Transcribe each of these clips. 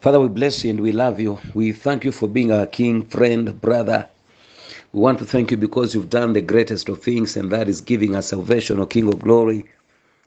Father, we bless you and we love you. We thank you for being our King, friend, brother. We want to thank you because you've done the greatest of things, and that is giving us salvation, O King of glory.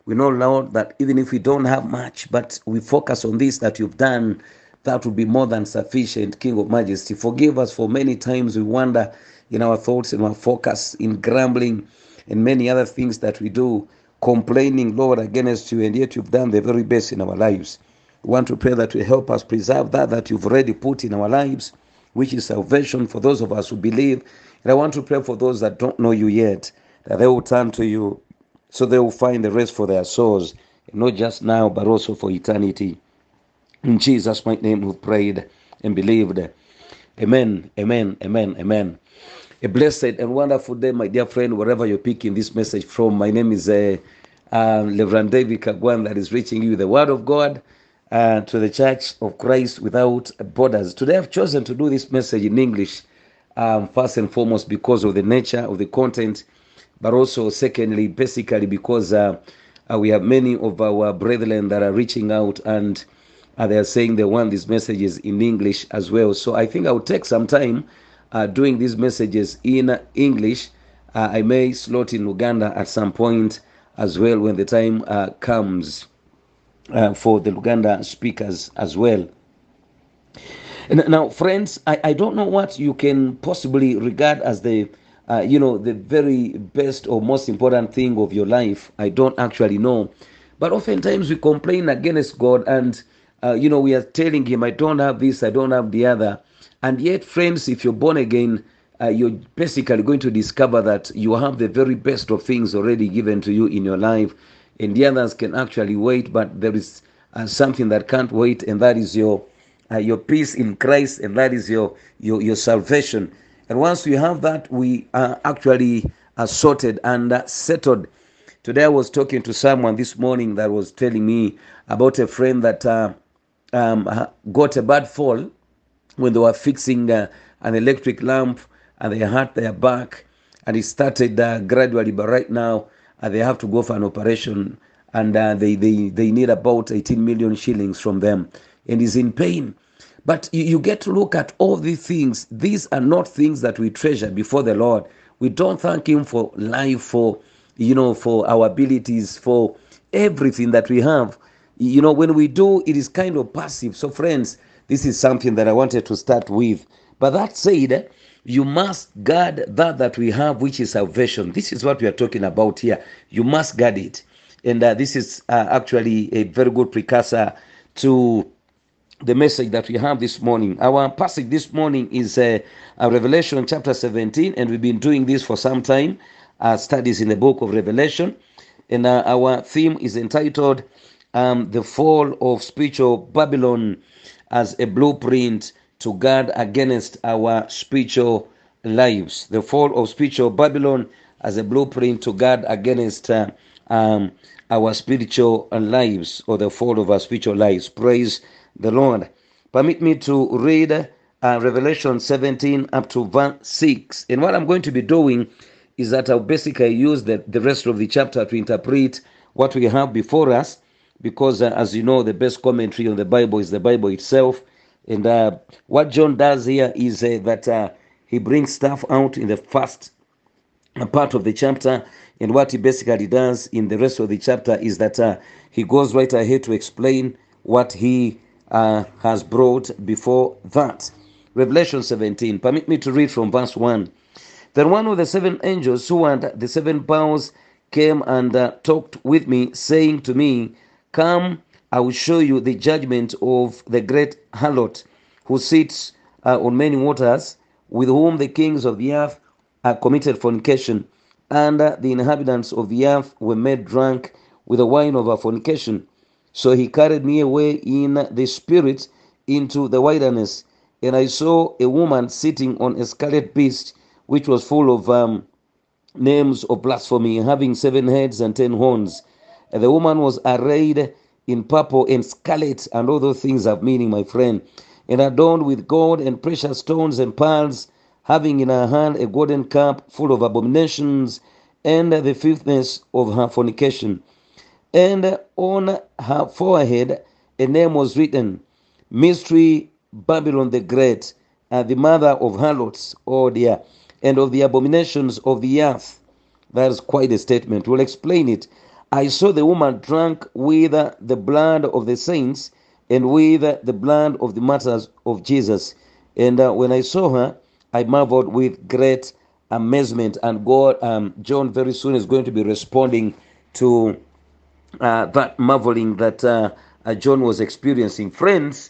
We know, Lord, that even if we don't have much, but we focus on this that you've done, that will be more than sufficient, King of majesty. Forgive us for many times we wander in our thoughts and our focus, in grumbling, and many other things that we do, complaining, Lord, against you, and yet you've done the very best in our lives. We want to pray that you help us preserve that that you've already put in our lives, which is salvation for those of us who believe. And I want to pray for those that don't know you yet, that they will turn to you so they will find the rest for their souls, not just now, but also for eternity. In Jesus' mighty name we've prayed and believed. Amen, amen, amen, amen. A blessed and wonderful day, my dear friend, wherever you're picking this message from. My name is uh, uh, Reverend David Kagwan, that is reaching you the Word of God uh, to the Church of Christ without borders. Today I've chosen to do this message in English, um, first and foremost because of the nature of the content, but also, secondly, basically because uh, uh, we have many of our brethren that are reaching out and uh, they are saying they want these messages in English as well. So I think I'll take some time uh, doing these messages in English. Uh, I may slot in Luganda at some point as well when the time uh, comes uh, for the Luganda speakers as well. Now, friends, I, I don't know what you can possibly regard as the uh, you know the very best or most important thing of your life. I don't actually know, but oftentimes we complain against God, and uh, you know we are telling Him, "I don't have this, I don't have the other," and yet, friends, if you're born again. Uh, you're basically going to discover that you have the very best of things already given to you in your life, and the others can actually wait, but there is uh, something that can't wait, and that is your uh, your peace in Christ, and that is your your your salvation. And once we have that, we are actually uh, sorted and uh, settled. Today, I was talking to someone this morning that was telling me about a friend that uh, um, got a bad fall when they were fixing uh, an electric lamp and they hurt their back, and it started uh, gradually, but right now uh, they have to go for an operation, and they, they they need about 18 million shillings from them, and he's in pain. But you, you get to look at all these things. These are not things that we treasure before the Lord. We don't thank Him for life, for you know, for our abilities, for everything that we have. You know, when we do, it is kind of passive. So, friends, this is something that I wanted to start with. But that said, you must guard that that we have, which is salvation. This is what we are talking about here. You must guard it, and uh, this is uh, actually a very good precursor to the message that we have this morning. Our passage this morning is uh, Revelation chapter 17, and we've been doing this for some time, uh, studies in the book of Revelation. And uh, our theme is entitled um, The Fall of Spiritual Babylon as a Blueprint to Guard Against Our Spiritual Lives. The Fall of Spiritual Babylon as a Blueprint to Guard Against uh, um, our spiritual lives or the fall of our spiritual lives. Praise the Lord. Permit me to read uh, Revelation 17 up to verse 6. And what I'm going to be doing is that I'll basically use the, the rest of the chapter to interpret what we have before us, because uh, as you know, the best commentary on the Bible is the Bible itself. And uh, what John does here is uh, that uh, he brings stuff out in the first part of the chapter. And what he basically does in the rest of the chapter is that uh, he goes right ahead to explain what he uh, has brought before that. Revelation 17. Permit me to read from verse 1. Then one of the seven angels who had the seven powers came and uh, talked with me, saying to me, Come, I will show you the judgment of the great harlot who sits uh, on many waters, with whom the kings of the earth are committed fornication, and uh, the inhabitants of the earth were made drunk with the wine of her fornication. So he carried me away in the spirit into the wilderness, and I saw a woman sitting on a scarlet beast, which was full of um, names of blasphemy, having seven heads and ten horns. And the woman was arrayed in purple and scarlet, and all those things have meaning, my friend, and adorned with gold and precious stones and pearls, having in her hand a golden cup full of abominations and the filthiness of her fornication. And on her forehead a name was written mystery Babylon the Great, uh, the mother of harlots, oh dear, and of the abominations of the earth. That is quite a statement. We'll explain it. I saw the woman drunk with the blood of the saints and with the blood of the martyrs of Jesus. And uh, when I saw her, I marveled with great amazement. And God, um, John, very soon is going to be responding to uh, that marveling that uh, uh, John was experiencing. Friends,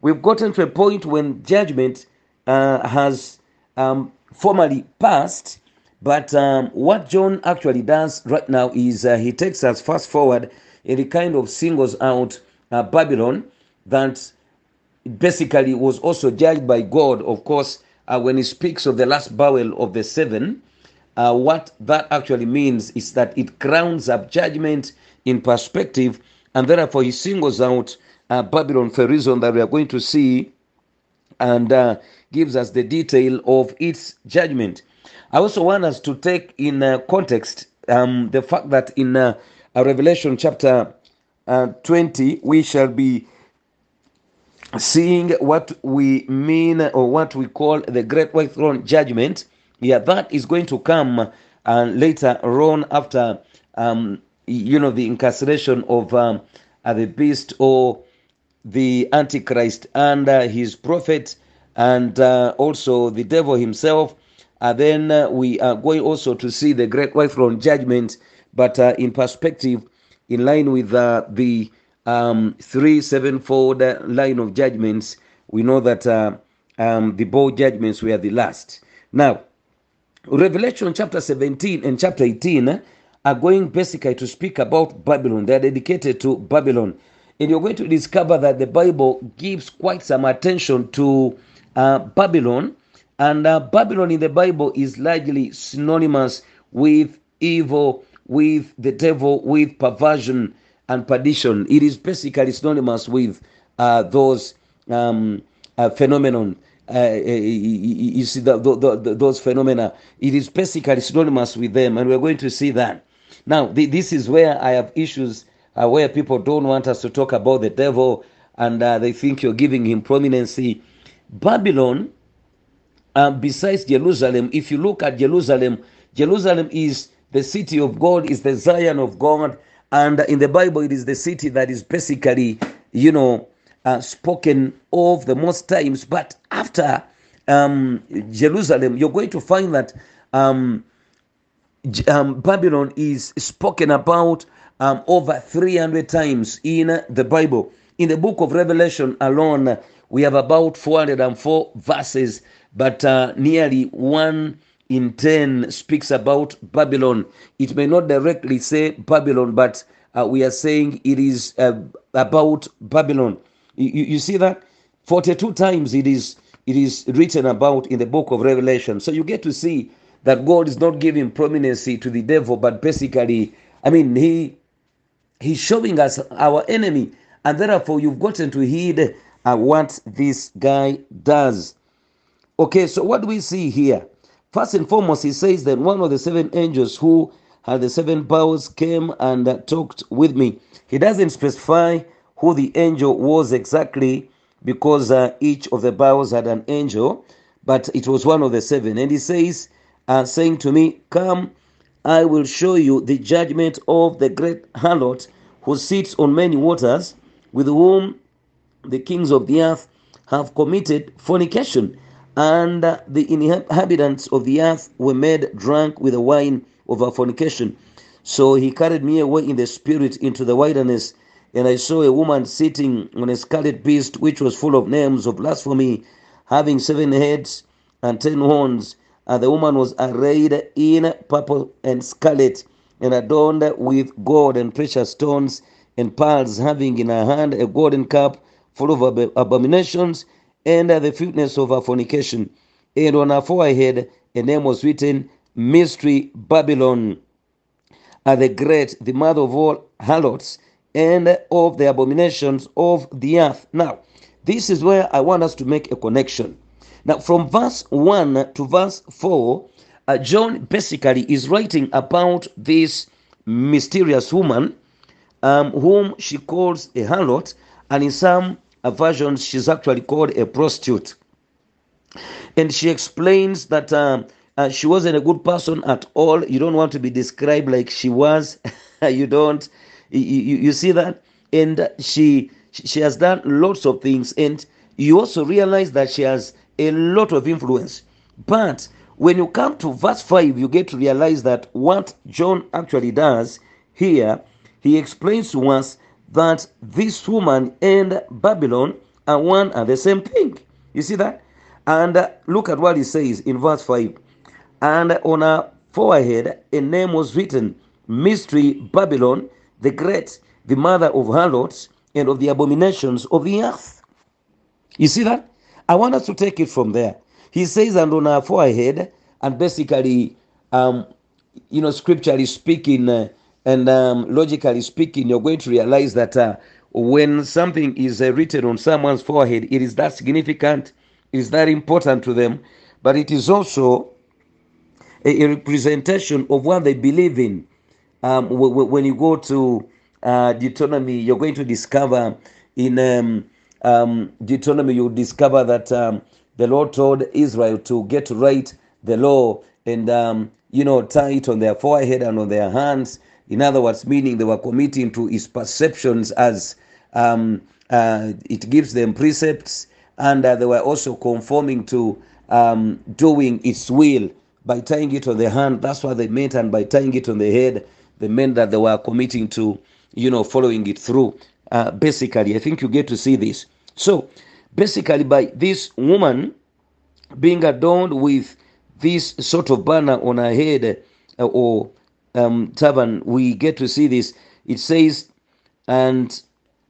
we've gotten to a point when judgment uh, has um, formally passed. But um, what John actually does right now is uh, he takes us fast forward and he kind of singles out uh, Babylon that basically was also judged by God, of course, uh, when he speaks of the last bowl of the seven. Uh, what that actually means is that it grounds up judgment in perspective, and therefore he singles out uh, Babylon for a reason that we are going to see and uh, gives us the detail of its judgment. I also want us to take in uh, context um, the fact that in uh, Revelation chapter uh, 20, we shall be seeing what we mean or what we call the great white throne judgment. Yeah, that is going to come uh, later on after, um, you know, the incarceration of um, uh, the beast or the Antichrist and uh, his prophet and uh, also the devil himself. Uh, then uh, we are going also to see the great white throne judgment, but uh, in perspective, in line with uh, the um, three sevenfold uh, line of judgments, we know that uh, um, the bowl judgments were the last. Now, Revelation chapter 17 and chapter 18 uh, are going basically to speak about Babylon. They are dedicated to Babylon. And you're going to discover that the Bible gives quite some attention to Babylon. And uh, Babylon in the Bible is largely synonymous with evil, with the devil, with perversion and perdition. It is basically synonymous with uh, those um, uh, phenomenon. Uh, you see the, the, the, those phenomena. It is basically synonymous with them, and we're going to see that. Now, th- this is where I have issues uh, where people don't want us to talk about the devil, and uh, they think you're giving him prominency. Babylon, uh, besides Jerusalem, if you look at Jerusalem, Jerusalem is the city of God, is the Zion of God, and in the Bible, it is the city that is basically, you know, uh, spoken of the most times. But after um, Jerusalem, you're going to find that um, um, Babylon is spoken about um, over 300 times in the Bible. In the book of Revelation alone, we have about 404 verses, but uh, nearly one in 10 speaks about Babylon. It may not directly say Babylon, but uh, we are saying it is uh, about Babylon. You, you- see that? 42 times it is it is written about in the book of Revelation. So you get to see that God is not giving prominency to the devil, but basically, I mean, he he's showing us our enemy, and therefore you've gotten to heed uh, what this guy does. Okay, so what do we see here? First and foremost, he says that one of the seven angels who had the seven powers came and talked with me. He doesn't specify who the angel was exactly because uh, each of the powers had an angel, but it was one of the seven. And he says, uh, saying to me, Come, I will show you the judgment of the great harlot who sits on many waters, with whom the kings of the earth have committed fornication, and the inhabitants of the earth were made drunk with the wine of her fornication. So he carried me away in the spirit into the wilderness, and I saw a woman sitting on a scarlet beast, which was full of names of blasphemy, having seven heads and ten horns. And the woman was arrayed in purple and scarlet, and adorned with gold and precious stones and pearls, having in her hand a golden cup full of ab- abominations and the filthiness of her fornication. And on her forehead a name was written, Mystery Babylon, the great, the mother of all harlots, and of the abominations of the earth. Now, this is where I want us to make a connection. Now, from verse 1 to verse 4, uh, John basically is writing about this mysterious woman um, whom she calls a harlot, and in some uh, versions, she's actually called a prostitute. And she explains that um, uh, she wasn't a good person at all. You don't want to be described like she was. you don't. You, you, you see that? And she she has done lots of things. And you also realize that she has a lot of influence. But when you come to verse 5, you get to realize that what John actually does here, he explains to us that this woman and Babylon are one and the same thing. You see that? And uh, look at what he says in verse 5. And on her forehead a name was written Mystery Babylon the Great, the mother of harlots and of the abominations of the earth. You see that? I want us to take it from there. He says, and on her forehead, and basically, um, you know, scripturally speaking uh, and um, logically speaking, you're going to realize that uh, when something is uh, written on someone's forehead, it is that significant, it is that important to them, but it is also a, a representation of what they believe in. Um, w- w- when you go to uh, Deuteronomy, you're going to discover in um, um, Deuteronomy, you discover that um, the Lord told Israel to get write the law and um, you know tie it on their forehead and on their hands. In other words, meaning they were committing to his perceptions as um, uh, it gives them precepts, and uh, they were also conforming to um, doing its will by tying it on the hand. That's what they meant, and by tying it on the head, they meant that they were committing to, you know, following it through. Uh, basically, I think you get to see this. So, basically, by this woman being adorned with this sort of banner on her head uh, or um, we get to see this. It says, and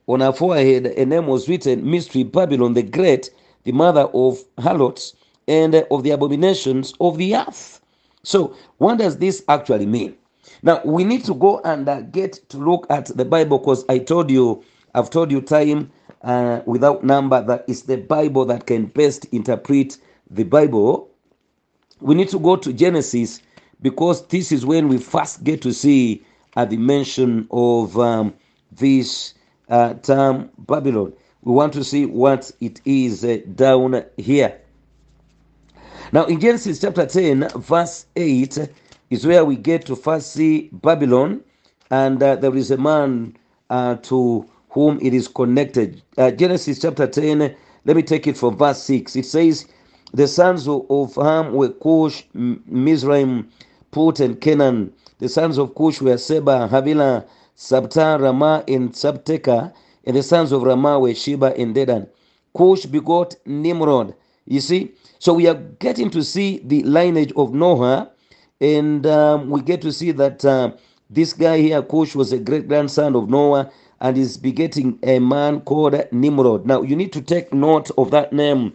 on her forehead a name was written, Mystery Babylon the Great, the mother of harlots and of the abominations of the earth. So, what does this actually mean? Now, we need to go and uh, get to look at the Bible because I told you, I've told you time uh, without number that it's the Bible that can best interpret the Bible. We need to go to Genesis because this is when we first get to see a dimension of um, this uh, term Babylon. We want to see what it is uh, down here. Now, in Genesis chapter 10, verse 8, is where we get to first see Babylon, and uh, there is a man uh, to whom it is connected. Uh, Genesis chapter 10, let me take it from verse 6. It says, The sons of, Ham were Cush, Mizraim, Put, and Canaan. The sons of Cush were Seba, Havilah, Sabta, Raamah, and Sabteka. And the sons of Raamah were Sheba and Dedan. Cush begot Nimrod. You see? So we are getting to see the lineage of Noah, and um, we get to see that uh, this guy here, Cush, was a great grandson of Noah and is begetting a man called Nimrod. Now, you need to take note of that name.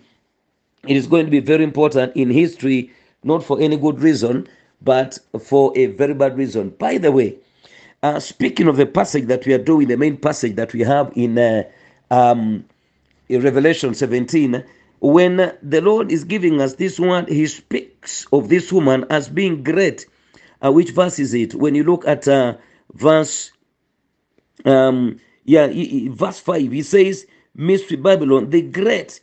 It is going to be very important in history, not for any good reason, but for a very bad reason. By the way, uh, speaking of the passage that we are doing, the main passage that we have in, uh, um, in Revelation 17, when the Lord is giving us this one, He speaks of this woman as being great. Uh, which verse is it? When you look at uh, verse, um, yeah, verse five, He says, "Mystery Babylon, the great."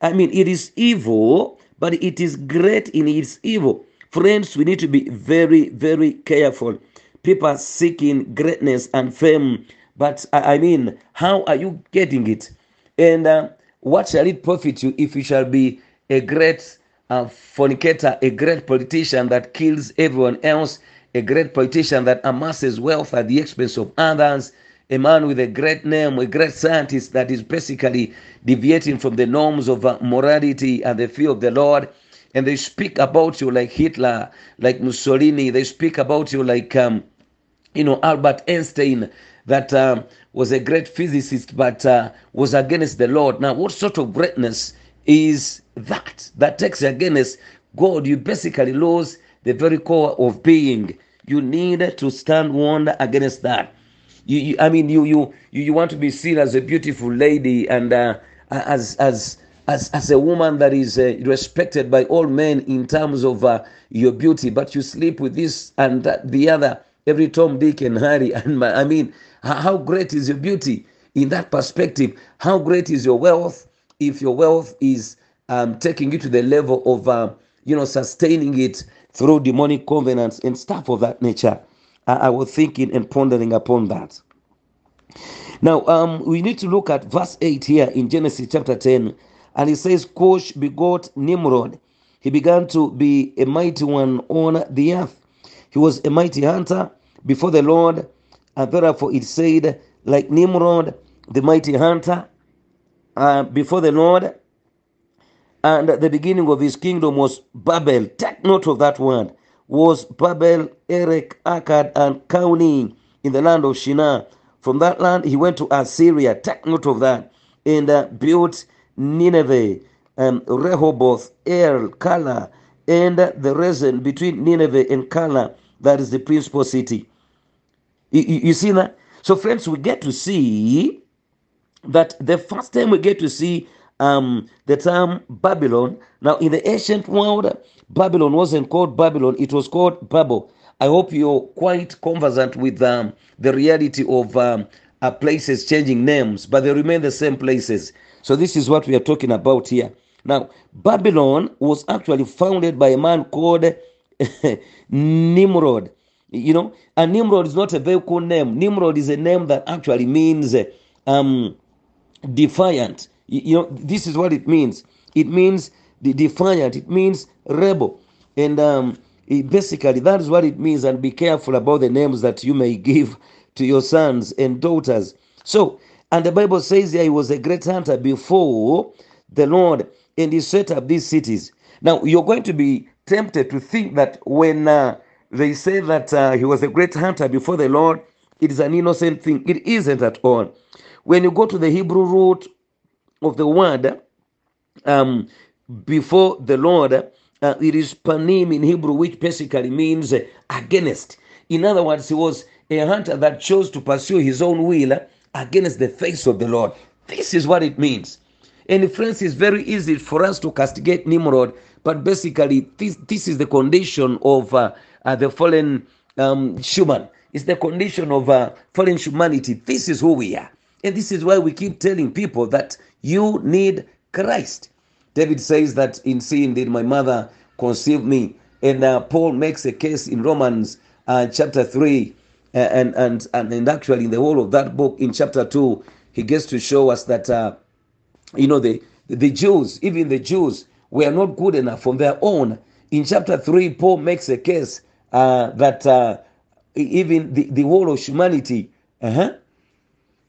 I mean, it is evil, but it is great in its evil. Friends, we need to be very, very careful. People are seeking greatness and fame, but I mean, how are you getting it? And uh, what shall it profit you if you shall be a great uh, fornicator, a great politician that kills everyone else, a great politician that amasses wealth at the expense of others, a man with a great name, a great scientist that is basically deviating from the norms of uh, morality and the fear of the Lord? And they speak about you like Hitler, like Mussolini. They speak about you like um, you know albert einstein that um, was a great physicist but uh, was against the lord. Now what sort of greatness is that that takes against god? You basically lose the very core of being. You need to stand one against that. You, you i mean you, you you you want to be seen as a beautiful lady and uh, as as as, as a woman that is uh, respected by all men in terms of uh, your beauty, but you sleep with this and that, the other, every Tom, Dick, and Harry. And I mean, how great is your beauty? in that perspective, how great is your wealth if your wealth is um, taking you to the level of, uh, you know, sustaining it through demonic covenants and stuff of that nature. I, I was thinking and pondering upon that. Now, um, we need to look at verse 8 here in Genesis chapter 10. And it says, Cush begot Nimrod. He began to be a mighty one on the earth. He was a mighty hunter before the Lord. And therefore it said, like Nimrod, the mighty hunter, uh, before the Lord. And the beginning of his kingdom was Babel. Take note of that word. Was Babel, Erech, Akkad, and Calneh in the land of Shinar. From that land he went to Assyria. Take note of that. And uh, built Nineveh, um, Rehoboth, Er, Calah, and the Resen between Nineveh and Calah, that is the principal city. You, you, you see that? So, friends, we get to see that the first time we get to see um, the term Babylon. Now, in the ancient world, Babylon wasn't called Babylon, it was called Babel. I hope you're quite conversant with um, the reality of um, uh, places changing names, but they remain the same places. So, this is what we are talking about here. Now, Babylon was actually founded by a man called Nimrod. You know, and Nimrod is not a very cool name. Nimrod is a name that actually means um, defiant. You, know, this is what it means. It means defiant. It means rebel, and um, basically that is what it means. And be careful about the names that you may give to your sons and daughters. So, and the Bible says here he was a great hunter before the Lord, and he set up these cities. Now you're going to be tempted to think that when uh, they say that uh, he was a great hunter before the Lord, it is an innocent thing. It isn't at all. When you go to the Hebrew root of the word um, before the Lord, uh, it is panim in Hebrew, which basically means uh, against. In other words, he was a hunter that chose to pursue his own will against the face of the Lord. This is what it means. And friends, it's very easy for us to castigate Nimrod, but basically, this, this is the condition of uh, uh, the fallen um, human. It's the condition of uh, fallen humanity. This is who we are. And this is why we keep telling people that you need Christ. David says that in sin did my mother conceive me. And uh, Paul makes a case in Romans uh, chapter 3. And, and, and, and actually, in the whole of that book, in chapter 2, he gets to show us that, uh, you know, the, the Jews, even the Jews, were not good enough on their own. In chapter 3, Paul makes a case uh, that uh, even the, the whole of humanity uh-huh,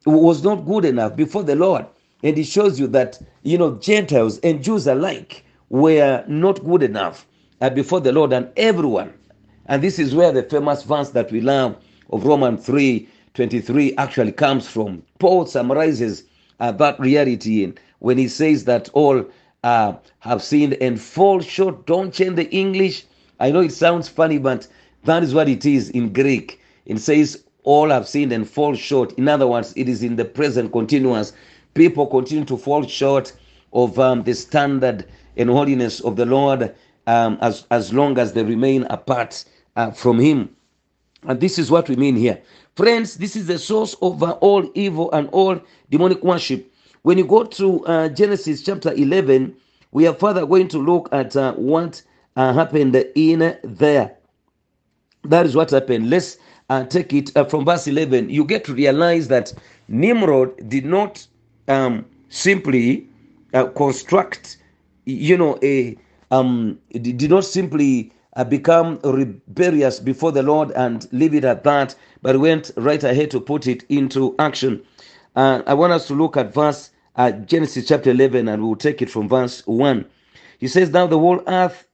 was not good enough before the Lord. And it shows you that, you know, Gentiles and Jews alike were not good enough uh, before the Lord and everyone. And this is where the famous verse that we love of Romans 3 23 actually comes from. Paul summarizes uh, that reality in, when he says that all uh, have sinned and fall short. Don't change the English. I know it sounds funny, but that is what it is in Greek. It says all have sinned and fall short. In other words, it is in the present continuous. People continue to fall short of um, the standard and holiness of the Lord um, as, as long as they remain apart uh, from Him. And this is what we mean here. Friends, this is the source of all evil and all demonic worship. When you go to uh, Genesis chapter 11, we are further going to look at uh, what uh, happened in there. That is what happened. Let's uh, take it uh, from verse 11. You get to realize that Nimrod did not um, simply uh, construct, you know, a um, did not simply uh, become rebellious before the Lord and leave it at that, but went right ahead to put it into action. Uh, I want us to look at verse uh, Genesis chapter 11, and we'll take it from verse 1. He says, Now the whole earth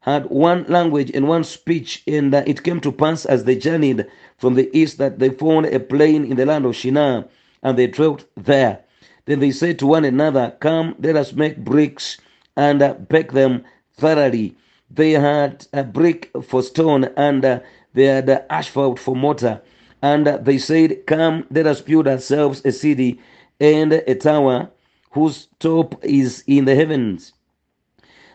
had one language and one speech, and uh, it came to pass as they journeyed from the east that they found a plain in the land of Shinar, and they dwelt there. Then they said to one another, Come, let us make bricks and uh, bake them thoroughly. They had a brick for stone, and uh, they had uh, asphalt for mortar. And they said, Come, let us build ourselves a city and a tower whose top is in the heavens.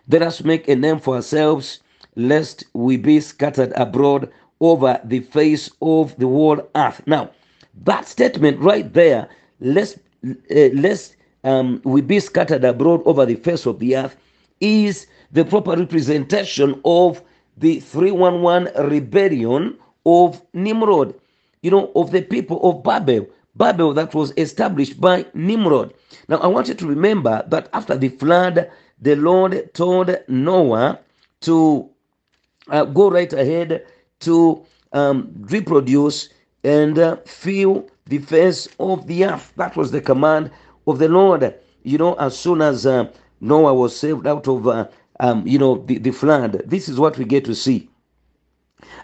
Let us make a name for ourselves, lest we be scattered abroad over the face of the whole earth. Now, that statement right there lest, uh, lest um, we be scattered abroad over the face of the earth, is the proper representation of the 311 rebellion of Nimrod, you know, of the people of Babel. Babel that was established by Nimrod. Now, I want you to remember that after the flood, the Lord told Noah to uh, go right ahead to um, reproduce and uh, fill the face of the earth. That was the command of the Lord. You know, as soon as uh, Noah was saved out of, uh, um, you know, the, the flood, this is what we get to see.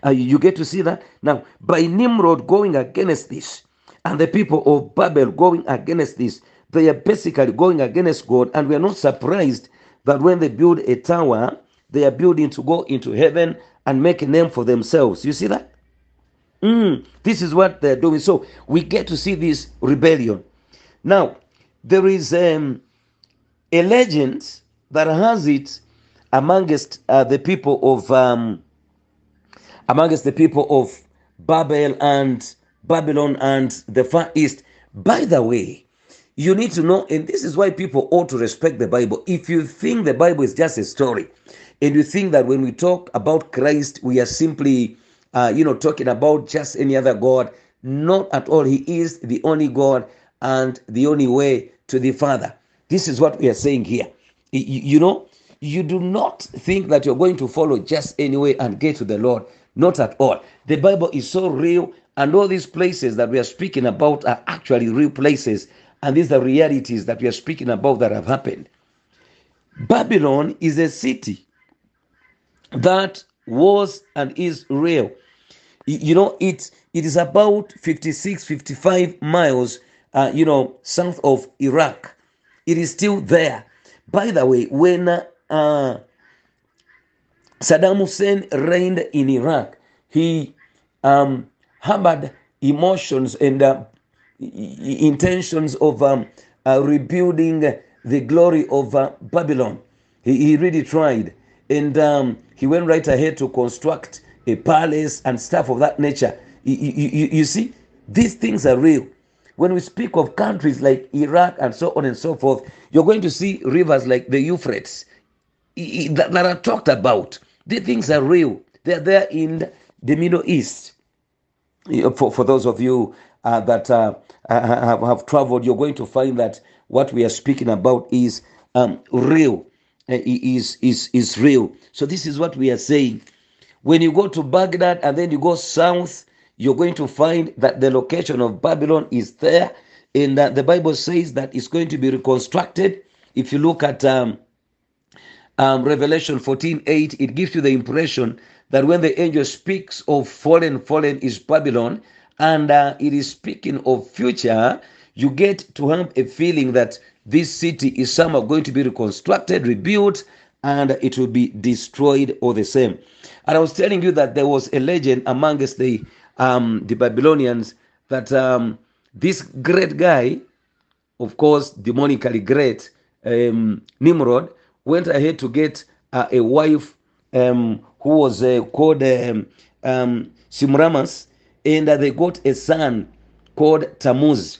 Uh, you get to see that now by Nimrod going against this, and the people of Babel going against this, they are basically going against God, and we are not surprised that when they build a tower, they are building to go into heaven and make a name for themselves. You see that? Mm, this is what they're doing. So we get to see this rebellion. Now, there is um, a legend that has it amongst uh, the people of um, amongst the people of Babel and Babylon and the Far East. By the way, you need to know, and this is why people ought to respect the Bible. If you think the Bible is just a story, and you think that when we talk about Christ, we are simply, uh, you know, talking about just any other God, not at all. He is the only God and the only way to the Father. This is what we are saying here. You, you know, you do not think that you're going to follow just anyway and get to the Lord. Not at all. The Bible is so real, and all these places that we are speaking about are actually real places, and these are realities that we are speaking about that have happened. Babylon is a city that was and is real. You know, it it is about 56, 55 miles, uh, you know, south of Iraq. It is still there. By the way, when uh, Saddam Hussein reigned in Iraq, he um, harbored emotions and uh, intentions of um, uh, rebuilding the glory of uh, Babylon. He, he really tried. And um, he went right ahead to construct a palace and stuff of that nature. You, you, you see, these things are real. When we speak of countries like Iraq and so on and so forth, you're going to see rivers like the Euphrates that, are talked about. These things are real. They're there in the Middle East. For, for those of you uh, that uh, have, have traveled, you're going to find that what we are speaking about is um, real. Uh, is, is, is real. So, this is what we are saying. When you go to Baghdad and then you go south, you're going to find that the location of Babylon is there. And that the Bible says that it's going to be reconstructed. If you look at um, um, Revelation 14 8, it gives you the impression that when the angel speaks of fallen, fallen is Babylon, and uh, it is speaking of future, you get to have a feeling that this city is somehow going to be reconstructed, rebuilt, and it will be destroyed all the same. And I was telling you that there was a legend amongst the um, the Babylonians that um, this great guy, of course, demonically great, um, Nimrod, went ahead to get uh, a wife um, who was uh, called um, um, Semiramis, and uh, they got a son called Tammuz.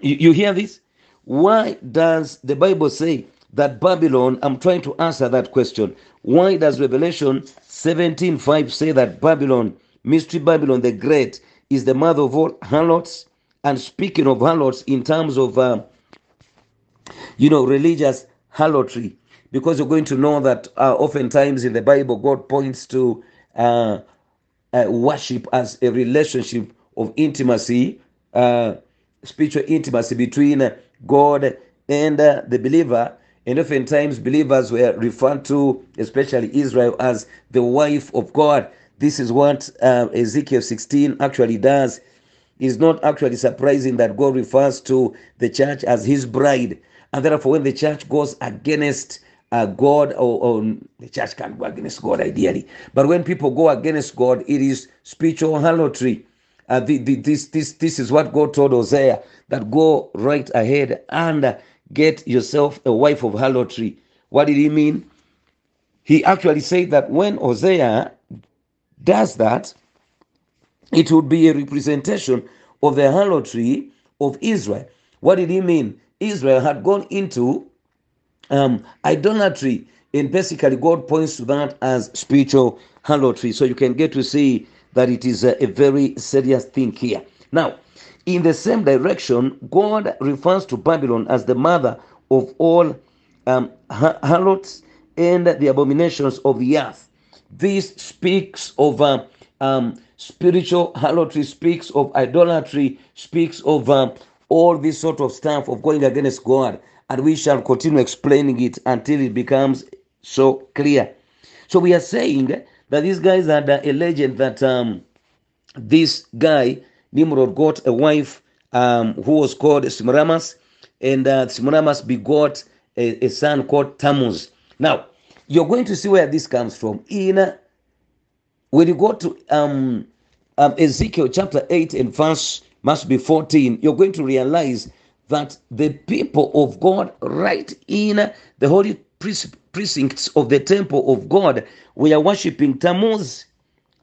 You, you hear this? Why does the Bible say that Babylon? I'm trying to answer that question. Why does Revelation 17:5 say that Babylon, Mystery Babylon the Great, is the mother of all harlots? And speaking of harlots in terms of, uh, you know, religious harlotry, because you're going to know that uh, oftentimes in the Bible, God points to uh, uh, worship as a relationship of intimacy, uh, spiritual intimacy between God and uh, the believer. And oftentimes, believers were referred to, especially Israel, as the wife of God. This is what uh, Ezekiel 16 actually does. It's not actually surprising that God refers to the church as his bride. And therefore, when the church goes against uh, God, or, or the church can't go against God ideally, but when people go against God, it is spiritual harlotry. Uh, the, the, this, this, this is what God told Hosea that go right ahead and get yourself a wife of harlotry. What did he mean? He actually said that when Hosea does that, it would be a representation of the harlotry of Israel. What did he mean? Israel had gone into um, idolatry, and basically God points to that as spiritual harlotry. So you can get to see that it is a, a very serious thing here. Now, in the same direction, God refers to Babylon as the mother of all um, harlots and the abominations of the earth. This speaks of uh, um, spiritual harlotry, speaks of idolatry, speaks of uh, all this sort of stuff of going against God. And we shall continue explaining it until it becomes so clear. So we are saying that these guys had a legend that um, this guy, Nimrod, got a wife um, who was called Semiramis, and uh, Semiramis begot a, a son called Tammuz. Now, you're going to see where this comes from. In uh, when you go to um, um, Ezekiel chapter 8 and verse must be 14, you're going to realize that the people of God, right in the holy precincts of the temple of God, were worshiping Tammuz.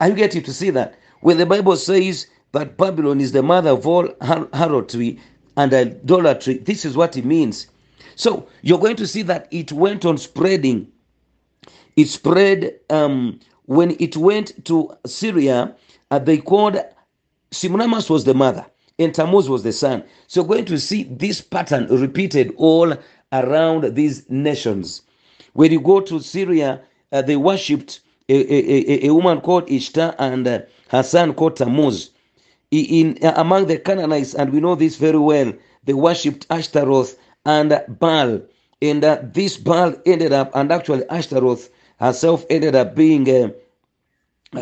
Are you getting to see that? When the Bible says that Babylon is the mother of all harlotry and idolatry, this is what it means. So you're going to see that it went on spreading. It spread um, when it went to Syria. Uh, they called Semiramis was the mother and Tammuz was the son. So you're going to see this pattern repeated all around these nations. When you go to Syria, uh, they worshipped a, a, a, a, woman called Ishtar and uh, her son called Tammuz. In, uh, among the Canaanites, and we know this very well, they worshipped Ashtaroth and Baal. And uh, this Baal ended up, and actually Ashtaroth herself ended up being uh,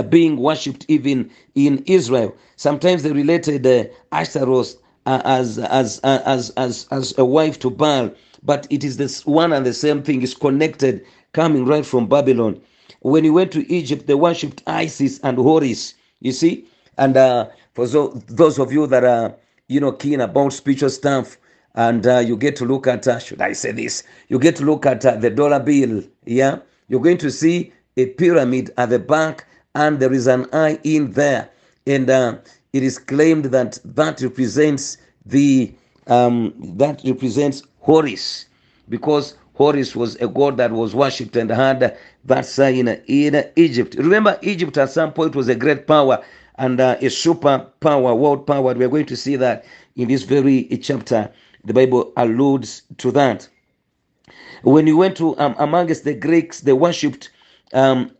being worshipped even in Israel. Sometimes they related uh, Ashtaroth uh, as, as, as, as, as a wife to Baal, but it is this one and the same thing, is connected, coming right from Babylon. When he went to Egypt, they worshipped Isis and Horus, you see. And uh, for those of you that are, you know, keen about spiritual stuff, and uh, you get to look at, uh, should I say this? You get to look at uh, the dollar bill, yeah? You're going to see a pyramid at the back, and there is an eye in there. And uh, it is claimed that that represents the, um, that represents Horus, because Horus was a god that was worshipped and had that sign in Egypt. Remember, Egypt at some point was a great power and uh, a super power, world power. We are going to see that in this very chapter. The Bible alludes to that. When you went to um, amongst the Greeks, they worshipped um,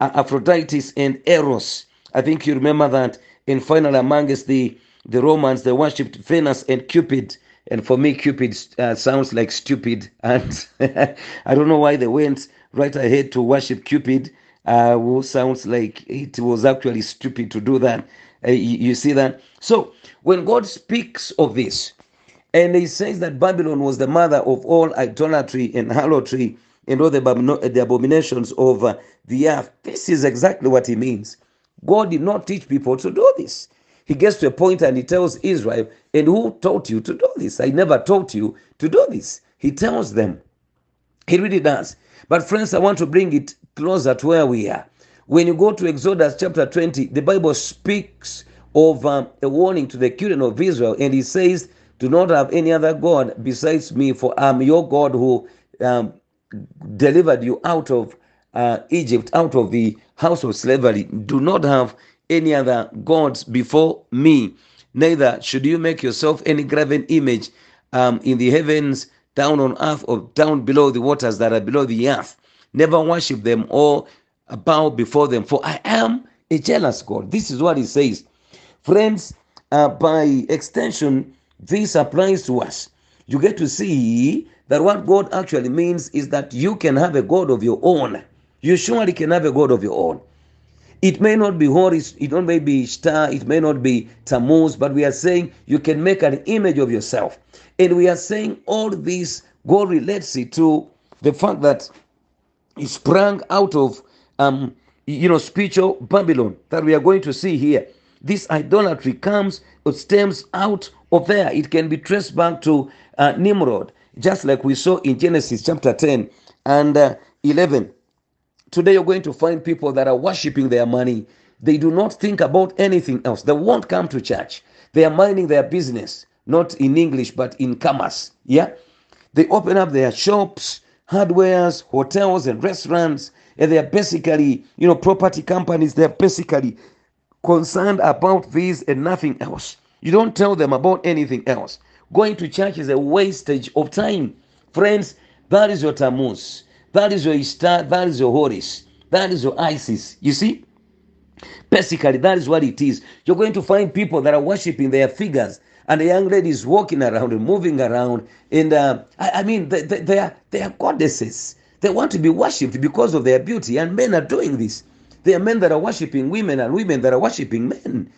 Aphrodite and Eros. I think you remember that. And finally, amongst the, the Romans, they worshipped Venus and Cupid. And for me, Cupid uh, sounds like stupid. And I don't know why they went right ahead to worship Cupid, uh, who sounds like it was actually stupid to do that. Uh, you, you see that? So, when God speaks of this, and he says that Babylon was the mother of all idolatry and harlotry and all the, the abominations of uh, the earth. This is exactly what he means. God did not teach people to do this. He gets to a point and he tells Israel, And who taught you to do this? I never taught you to do this. He tells them. He really does. But, friends, I want to bring it closer to where we are. When you go to Exodus chapter 20, the Bible speaks of um, a warning to the children of Israel, and he says, Do not have any other God besides me, for I'm your God who um, delivered you out of uh, Egypt, out of the house of slavery. Do not have any other gods before me. Neither should you make yourself any graven image um, in the heavens, down on earth, or down below the waters that are below the earth. Never worship them or bow before them, for I am a jealous God. This is what he says. Friends, uh, by extension, this applies to us. You get to see that what God actually means is that you can have a God of your own. You surely can have a God of your own. It may not be Horus, it may be Star, it may not be Tammuz, but we are saying you can make an image of yourself. And we are saying all this, God relates it to the fact that it sprang out of, um, you know, spiritual Babylon that we are going to see here. This idolatry comes, it stems out of there. It can be traced back to uh, Nimrod, just like we saw in Genesis chapter 10 and uh, 11. Today, you're going to find people that are worshiping their money. They do not think about anything else. They won't come to church. They are minding their business. not in English, but in commerce. Yeah? They open up their shops, hardwares, hotels, and restaurants, and they are basically, you know, property companies. They are basically concerned about this and nothing else. You don't tell them about anything else. Going to church is a wastage of time. Friends, that is your Tammuz. That is your Ishtar. That is your Horus. That is your Isis. You see? Basically, that is what it is. You're going to find people that are worshiping their figures, and the young lady is walking around and moving around. And uh, I, I mean, they, they, they, are, they are goddesses. They want to be worshipped because of their beauty, and men are doing this. There are men that are worshiping women and women that are worshiping men.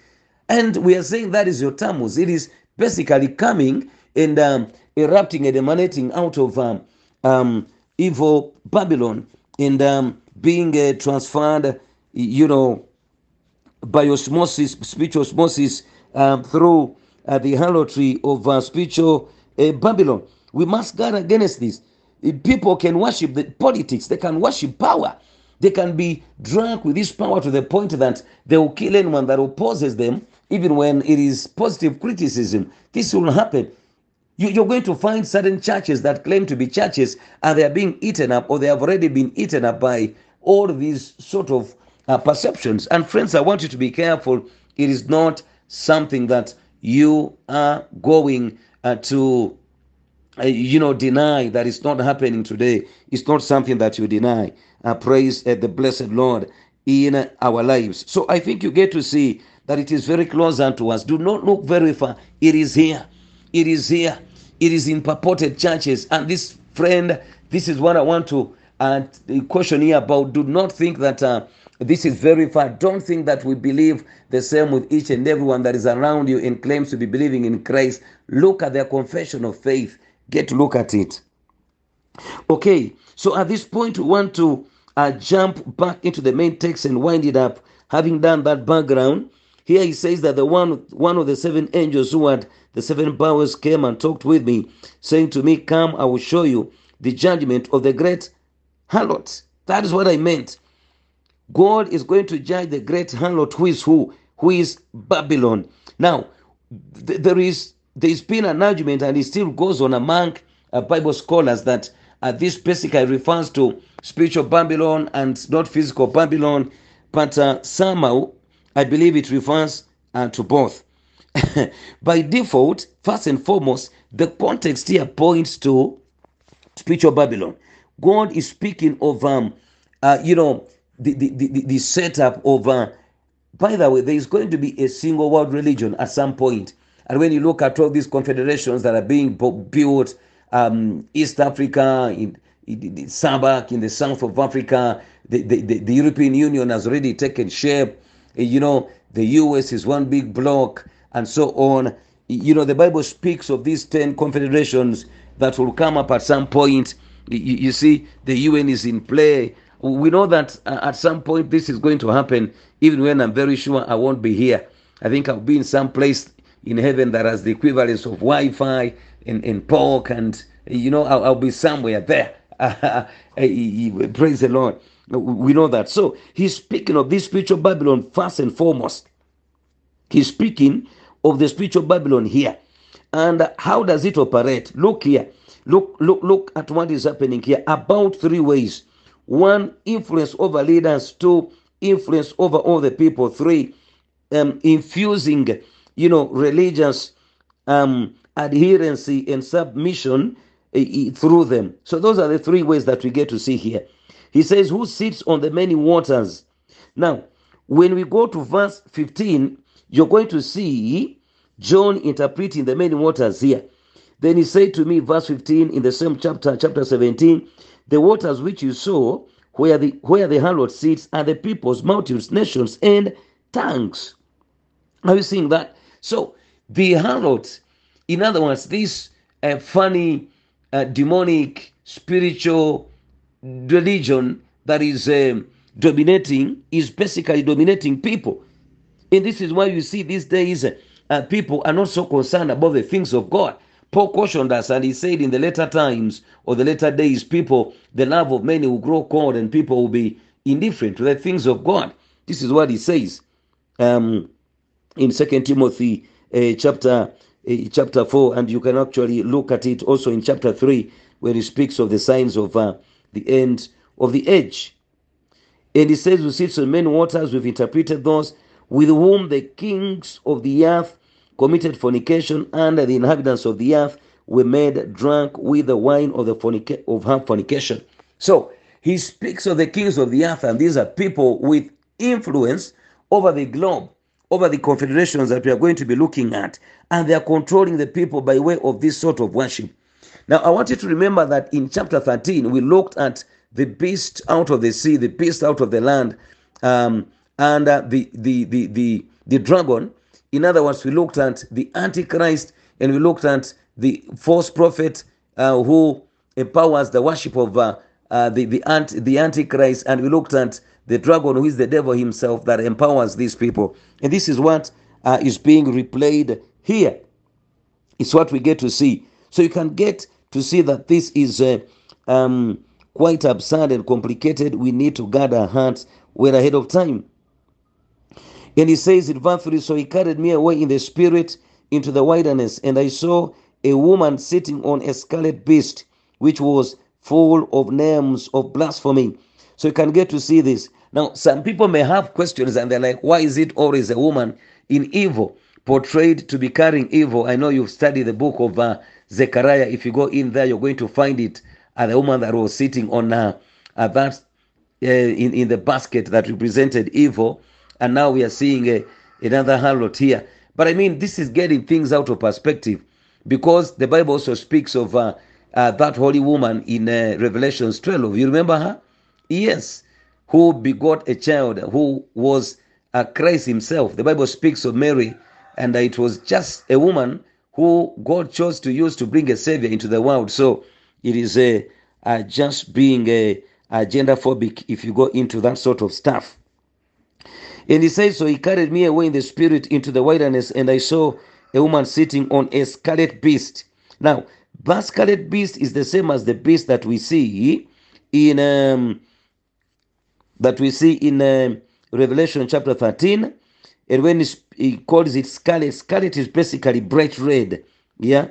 And we are saying that is your Tammuz. It is basically coming and um, erupting and emanating out of um, um, evil Babylon and um, being uh, transferred, you know, by osmosis, spiritual osmosis, um, through uh, the harlotry of uh, spiritual uh, Babylon. We must guard against this. People can worship the politics, they can worship power. They can be drunk with this power to the point that they will kill anyone that opposes them, even when it is positive criticism. This will happen. You, you're going to find certain churches that claim to be churches and they are being eaten up or they have already been eaten up by all these sort of uh, perceptions. And friends, I want you to be careful. It is not something that you are going uh, to, uh, you know, deny that it's not happening today. It's not something that you deny. Uh, praise uh, the blessed Lord in our lives. So I think you get to see that it is very close unto us. Do not look very far. It is here. It is here. It is in purported churches. And this friend, this is what I want to uh, question here about. Do not think that uh, this is very far. Don't think that we believe the same with each and everyone that is around you and claims to be believing in Christ. Look at their confession of faith. Get to look at it. Okay, so at this point, we want to uh, jump back into the main text and wind it up. Having done that background, here he says that the one one of the seven angels who had the seven powers came and talked with me, saying to me, Come, I will show you the judgment of the great harlot. That is what I meant. God is going to judge the great harlot who is who? Who is Babylon. Now, th- there is there's been an argument, and it still goes on among uh, Bible scholars that uh, this basically refers to spiritual Babylon and not physical Babylon, but uh, somehow I believe it refers uh, to both. By default, first and foremost, the context here points to spiritual Babylon. God is speaking of, um, uh, you know, the, the, the, the setup of, uh, by the way, there is going to be a single world religion at some point. And when you look at all these confederations that are being built, um, East Africa, in, in, in SADC, in the south of Africa, the, the, the, the European Union has already taken shape. You know, the US is one big block, and so on. You know, the Bible speaks of these 10 confederations that will come up at some point. You, you see, the UN is in play. We know that uh, at some point this is going to happen, even when I'm very sure I won't be here. I think I'll be in some place in heaven that has the equivalence of Wi Fi and, and pork, and, you know, I'll, I'll be somewhere there. Praise the Lord. We know that. So he's speaking of this spiritual Babylon first and foremost. He's speaking of the spiritual Babylon here. And how does it operate? Look here. Look, look, look at what is happening here. About three ways. One, influence over leaders. Two, influence over all the people. Three, um, infusing, you know, religious um, adherency and submission uh, through them. So those are the three ways that we get to see here. He says, Who sits on the many waters? Now, when we go to verse 15, you're going to see John interpreting the many waters here. Then he said to me, verse 15, in the same chapter, chapter 17, the waters which you saw, where the where the harlot sits, are the peoples, multitudes, nations, and tongues. Are you seeing that? So the harlot, in other words, this uh, funny, uh, demonic, spiritual religion that is um, dominating is basically dominating people. And this is why you see these days uh, people are not so concerned about the things of God. Paul cautioned us, and he said in the later times or the later days, people, the love of many will grow cold, and people will be indifferent to the things of God. This is what he says um, in Second Timothy uh, chapter eh, chapter 4, and you can actually look at it also in chapter 3, where he speaks of the signs of uh, the end of the age. And he says, We sit on many waters, we've interpreted those, with whom the kings of the earth committed fornication, and the inhabitants of the earth were made drunk with the wine of the fornica- of her fornication. So he speaks of the kings of the earth, and these are people with influence over the globe, over the confederations that we are going to be looking at, and they are controlling the people by way of this sort of worship. Now, I want you to remember that in chapter 13, we looked at the beast out of the sea, the beast out of the land, um, and uh, the, the, the, the, the dragon. In other words, we looked at the Antichrist and we looked at the false prophet uh, who empowers the worship of uh, uh, the, the, ant, the Antichrist, and we looked at the dragon who is the devil himself that empowers these people. And this is what uh, is being replayed here. It's what we get to see. So you can get to see that this is uh, um, quite absurd and complicated. We need to guard our hearts well ahead of time. And he says in verse 3 So he carried me away in the spirit into the wilderness, and I saw a woman sitting on a scarlet beast, which was full of names of blasphemy. So you can get to see this. Now, some people may have questions and they're like, why is it always a woman in evil, portrayed to be carrying evil? I know you've studied the book of uh, Zechariah. If you go in there, you're going to find it. Uh, the woman that was sitting on uh, uh, that uh, in, in the basket that represented evil. And now we are seeing a, another harlot here. But I mean, this is getting things out of perspective because the Bible also speaks of uh, uh, that holy woman in uh, Revelations 12. You remember her? Yes, who begot a child who was uh, Christ himself. The Bible speaks of Mary, and it was just a woman who God chose to use to bring a savior into the world. So it is a, a just being a, a gender phobic if you go into that sort of stuff. And he says, So he carried me away in the spirit into the wilderness, and I saw a woman sitting on a scarlet beast. Now, that scarlet beast is the same as the beast that we see in um, that we see in um Revelation chapter 13. And when he calls it scarlet, scarlet is basically bright red. Yeah,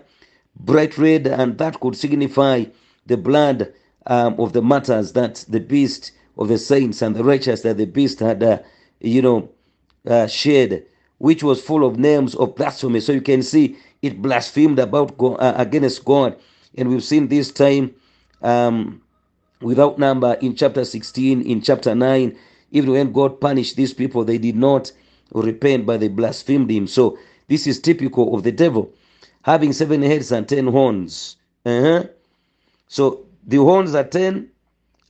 bright red, and that could signify the blood um, of the martyrs that the beast of the saints and the righteous that the beast had, uh, you know, uh, shed, which was full of names of blasphemy. So you can see it blasphemed about God, uh, against God, and we've seen this time um, without number in chapter 16, in chapter 9. Even when God punished these people, they did not repent, but they blasphemed Him. So this is typical of the devil, having seven heads and ten horns. Uh-huh. So the horns are ten,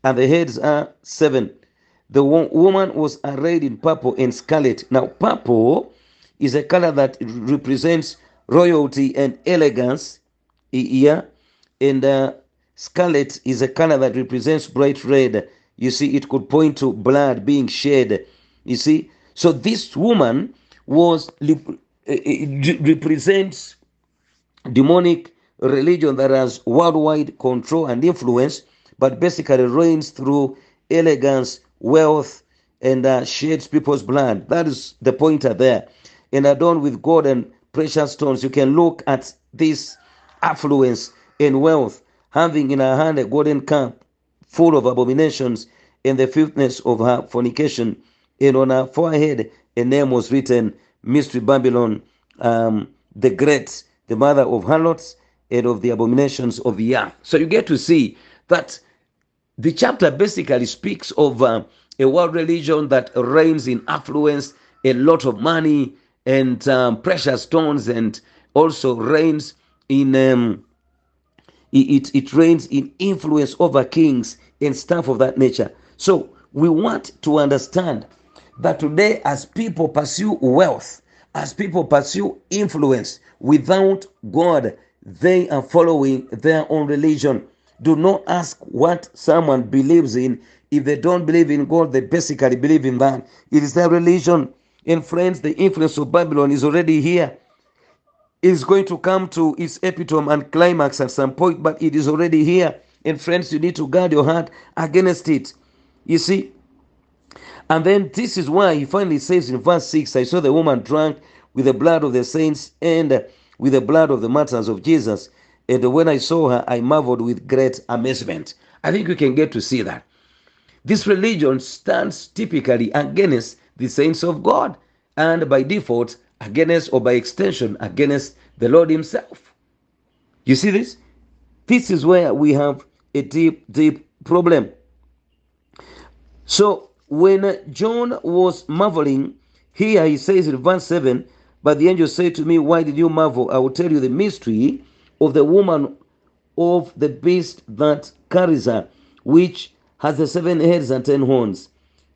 and the heads are seven. The wo- woman was arrayed in purple and scarlet. Now, purple is a color that represents royalty and elegance. Yeah, and uh, scarlet is a color that represents bright red. You see, it could point to blood being shed. You see, so this woman was represents demonic religion that has worldwide control and influence, but basically reigns through elegance, wealth, and uh, shades people's blood. That is the pointer there. And adorned with gold and precious stones, you can look at this affluence and wealth, having in her hand a golden cup full of abominations and the filthiness of her fornication. And on her forehead a name was written, Mystery Babylon, um, the Great, the mother of harlots and of the abominations of the earth. So you get to see that the chapter basically speaks of uh, a world religion that reigns in affluence, a lot of money, and um, precious stones, and also reigns in um, it, it reigns in influence over kings and stuff of that nature. So we want to understand that today, as people pursue wealth, as people pursue influence without God, they are following their own religion. Do not ask what someone believes in. If they don't believe in God, they basically believe in that. It is their religion. And friends, the influence of Babylon is already here. It is going to come to its epitome and climax at some point, but it is already here. And friends, you need to guard your heart against it. You see? And then this is why he finally says in verse 6 I saw the woman drunk with the blood of the saints and with the blood of the martyrs of Jesus. And when I saw her, I marveled with great amazement. I think you can get to see that. This religion stands typically against the saints of God and by default against or by extension against the Lord Himself. You see this? This is where we have a deep, deep problem. So when John was marveling, here he says in verse 7 But the angel said to me, Why did you marvel? I will tell you the mystery of the woman of the beast that carries her, which has the seven heads and ten horns.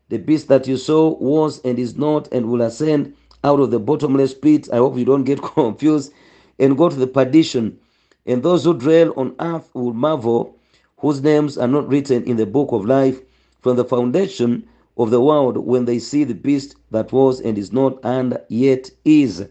The beast that you saw was and is not and will ascend out of the bottomless pit. I hope you don't get confused and go to the perdition. And those who dwell on earth will marvel, whose names are not written in the book of life from the foundation of the world when they see the beast that was and is not and yet is.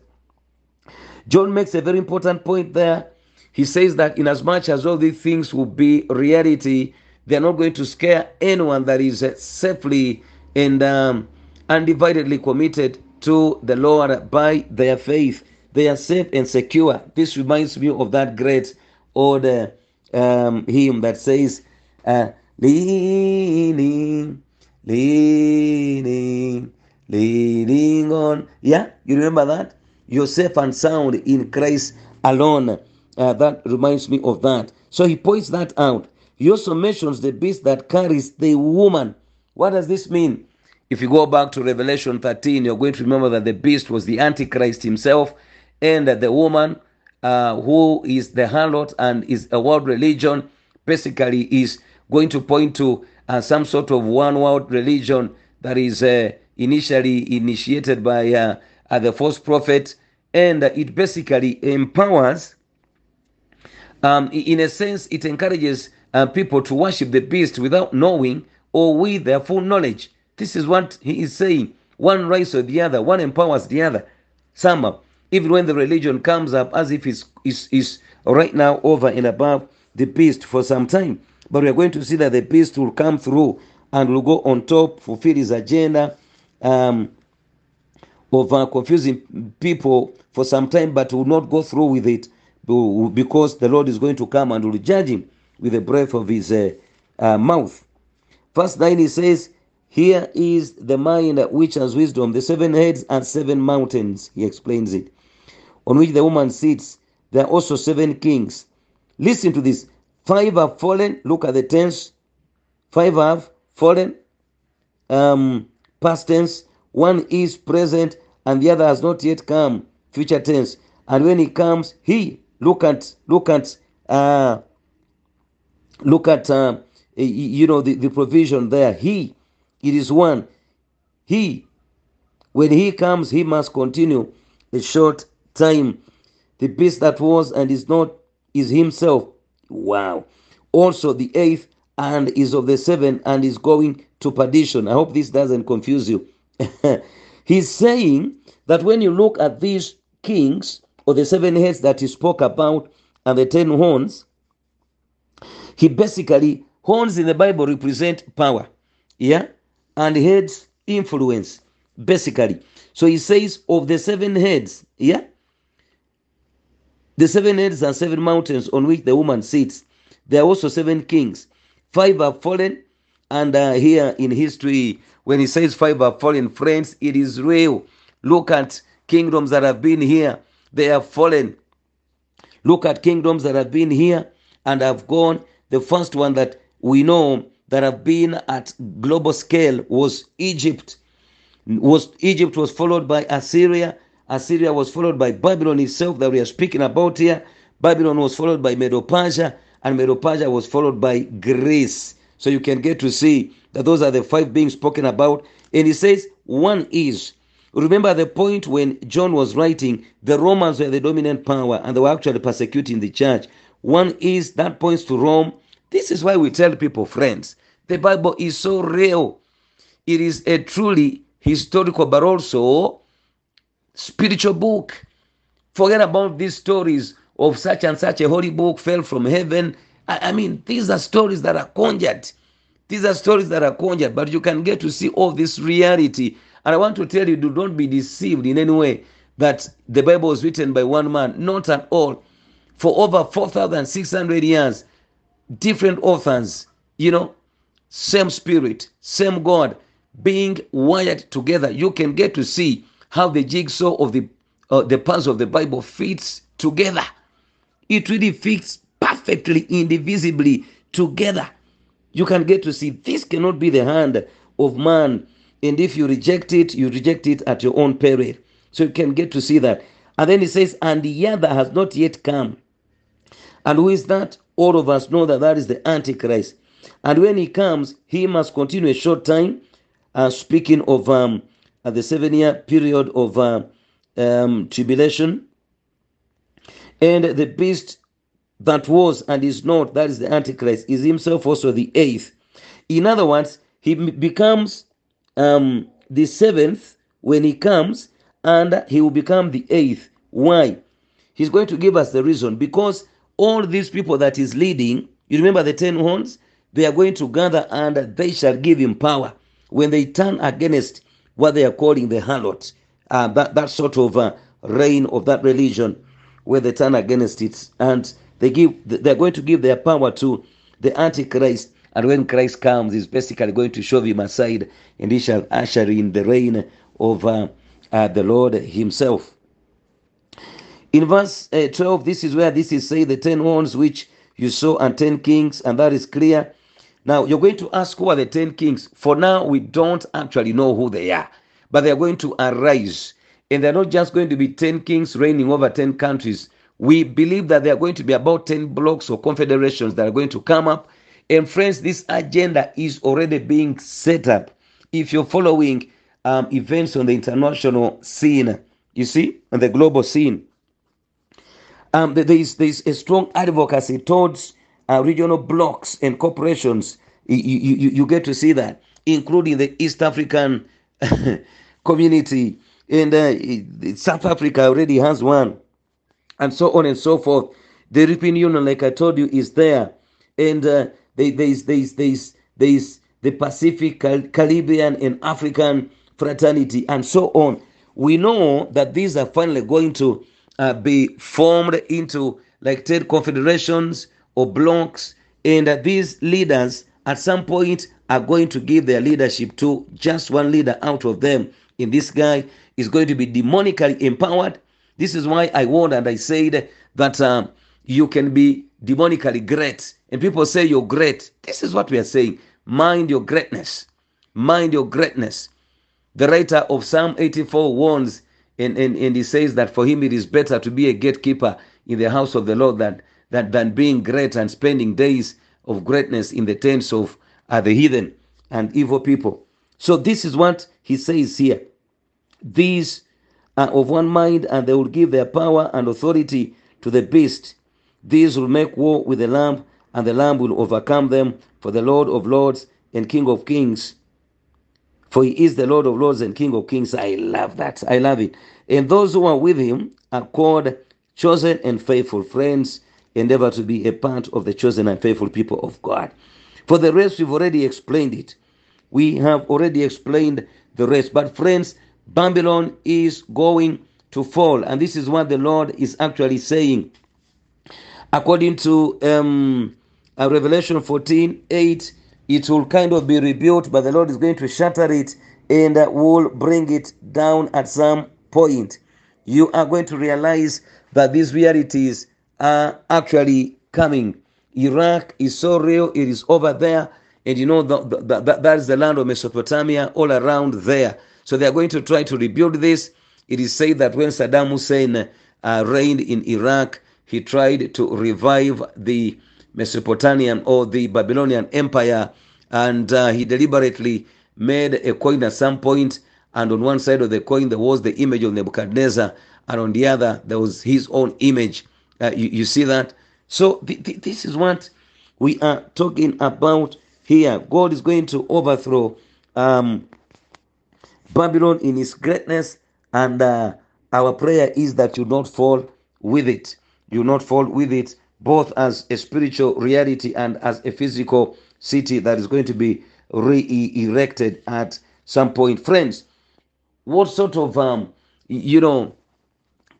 John makes a very important point there. He says that inasmuch as all these things will be reality, they are not going to scare anyone that is safely and um, undividedly committed to the Lord by their faith. They are safe and secure. This reminds me of that great old um, hymn that says, uh, leaning, leaning, leaning on. Yeah, you remember that? You're safe and sound in Christ alone. Uh, that reminds me of that. So he points that out. He also mentions the beast that carries the woman. What does this mean? If you go back to Revelation 13, you're going to remember that the beast was the Antichrist himself, and that the woman uh, who is the harlot and is a world religion basically is going to point to uh, some sort of one world religion that is uh, initially initiated by uh, uh, the false prophet, and it basically empowers. Um, in a sense, it encourages uh, people to worship the beast without knowing or with their full knowledge. This is what he is saying. One rises or the other, one empowers the other. Somehow, even when the religion comes up as if it's, it's, it's right now over and above the beast for some time. But we are going to see that the beast will come through and will go on top, fulfill his agenda um, of uh, confusing people for some time, but will not go through with it because the Lord is going to come and will judge him with the breath of his uh, uh, mouth. Verse 9 he says, Here is the mind which has wisdom, the seven heads and seven mountains, he explains it, on which the woman sits. There are also seven kings. Listen to this. Five have fallen. Look at the tense. Five have fallen. Um, past tense. One is present and the other has not yet come. Future tense. And when he comes, he look at look at uh, look at uh, you know the, the provision there. He it is one. He when he comes, he must continue a short time. The beast that was and is not is himself. Wow. Also the eighth and is of the seven and is going to perdition. I hope this doesn't confuse you. He's saying that when you look at these kings or the seven heads that he spoke about and the ten horns, he basically horns in the Bible represent power, yeah, and heads influence, basically. So he says of the seven heads, yeah, the seven heads and seven mountains on which the woman sits. There are also seven kings. Five have fallen, and uh, here in history, when he says five have fallen, friends, it is real. Look at kingdoms that have been here, they have fallen. Look at kingdoms that have been here and have gone. The first one that we know that have been at global scale was Egypt. Was Egypt was followed by Assyria. Assyria was followed by Babylon itself that we are speaking about here. Babylon was followed by Medo-Persia, and Medo-Persia was followed by Greece. So you can get to see that those are the five being spoken about. And he says one is Remember the point when John was writing, the Romans were the dominant power and they were actually persecuting the church. One is that points to Rome. This is why we tell people, friends, the Bible is so real. It is a truly historical but also spiritual book. Forget about these stories of such and such a holy book fell from heaven. I, I mean, these are stories that are conjured. These are stories that are conjured, but you can get to see all this reality and I want to tell you, do not be deceived in any way that the Bible was written by one man. Not at all. For over 4,600 years, different authors, you know, same spirit, same God, being wired together. You can get to see how the jigsaw of the uh, the parts of the Bible fits together. It really fits perfectly, indivisibly together. You can get to see this cannot be the hand of man. And if you reject it, you reject it at your own peril. So you can get to see that. And then he says, and the other has not yet come. And who is that? All of us know that that is the Antichrist. And when he comes, he must continue a short time. Uh, speaking of um, uh, the seven year period of uh, um, tribulation. And the beast that was and is not, that is the Antichrist, is himself also the eighth. In other words, he becomes um, the seventh when he comes, and he will become the eighth. Why? He's going to give us the reason because all these people that is leading, you remember the ten horns, they are going to gather and they shall give him power when they turn against what they are calling the harlot, uh, that, that sort of uh, reign of that religion where they turn against it. And they give they're going to give their power to the antichrist. And when christ comes he's basically going to shove him aside and he shall usher in the reign of uh, uh, the lord himself. In verse uh, 12 this is where this is say the ten horns which you saw and ten kings. And that is clear now you're going to ask who are the ten kings for now we don't actually know who they are but they are going to arise and they're not just going to be 10 kings reigning over 10 countries. We believe that there are going to be about 10 blocks or confederations that are going to come up. And friends, this agenda is already being set up. If you're following um, events on the international scene, you see, on the global scene, um, there is there is a strong advocacy towards uh, regional blocks and corporations. You, you, you get to see that, including the East African community and uh, South Africa already has one, and so on and so forth. The European Union, like I told you, is there, and uh, there is there's there's there's the Pacific, Caribbean, and African fraternity, and so on. We know that these are finally going to uh, be formed into like 10 confederations or blocks, and these leaders at some point are going to give their leadership to just one leader out of them. In this guy is going to be demonically empowered. This is why I warned and I said that um, you can be demonically great. And people say you're great. This is what we are saying. Mind your greatness. Mind your greatness. The writer of Psalm 84 warns, and, and, and he says that for him it is better to be a gatekeeper in the house of the Lord than, than, than being great and spending days of greatness in the tents of uh, the heathen and evil people. So this is what he says here. These are of one mind, and they will give their power and authority to the beast. These will make war with the Lamb, and the Lamb will overcome them. For the Lord of lords and King of kings, for he is the Lord of lords and King of kings. I love that. I love it. And those who are with him are called chosen and faithful friends. Endeavor to be a part of the chosen and faithful people of God. For the rest, we've already explained it. We have already explained the rest. But, friends, Babylon is going to fall. And this is what the Lord is actually saying. According to um, uh, Revelation 14 8, it will kind of be rebuilt, but the Lord is going to shatter it and uh, will bring it down at some point. You are going to realize that these realities are actually coming. Iraq is so real, it is over there. And you know, the, the, the, that is the land of Mesopotamia all around there. So they are going to try to rebuild this. It is said that when Saddam Hussein uh, reigned in Iraq, he tried to revive the Mesopotamian or the Babylonian Empire, and uh, he deliberately made a coin at some point, and on one side of the coin there was the image of Nebuchadnezzar, and on the other there was his own image. Uh, you, you, see that? So th- th- this is what we are talking about here. God is going to overthrow um, Babylon in its greatness, and uh, our prayer is that you not fall with it. You not fall with it, both as a spiritual reality and as a physical city that is going to be re-erected at some point. Friends, what sort of um, you know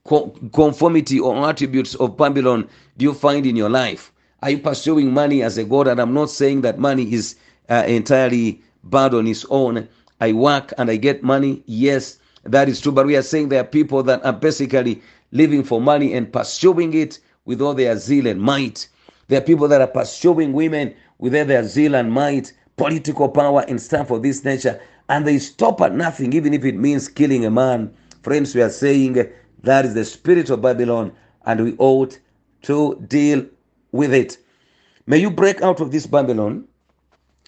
conformity or attributes of Babylon do you find in your life? Are you pursuing money as a God? And I'm not saying that money is uh, entirely bad on its own. I work and I get money. Yes, that is true. But we are saying there are people that are basically living for money and pursuing it with all their zeal and might. There are people that are pursuing women with all their zeal and might, political power and stuff of this nature, and they stop at nothing, even if it means killing a man. Friends, we are saying that is the spirit of Babylon, and we ought to deal with it. May you break out of this Babylon.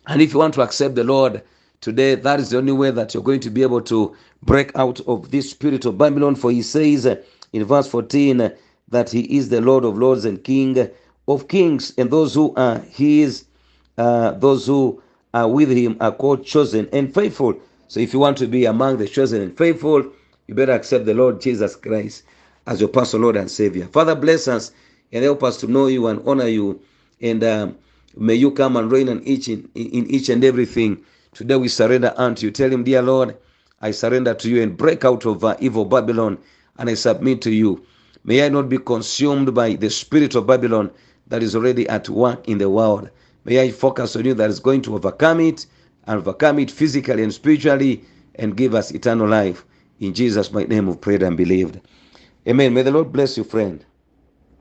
And if you want to accept the Lord today, that is the only way that you're going to be able to break out of this spirit of Babylon. For he says in verse 14 that he is the Lord of lords and King of kings, and those who are his, uh, those who are with him are called chosen and faithful. So if you want to be among the chosen and faithful, you better accept the Lord Jesus Christ as your personal Lord and Savior. Father, bless us and help us to know you and honor you. And um, may you come and reign in each, in, in each and everything. Today we surrender unto you. Tell him, dear Lord, I surrender to you and break out of uh, evil Babylon and I submit to you. May I not be consumed by the spirit of Babylon that is already at work in the world. May I focus on you that is going to overcome it and overcome it physically and spiritually and give us eternal life. In Jesus' mighty name we've prayed and believed. Amen. May the Lord bless you, friend.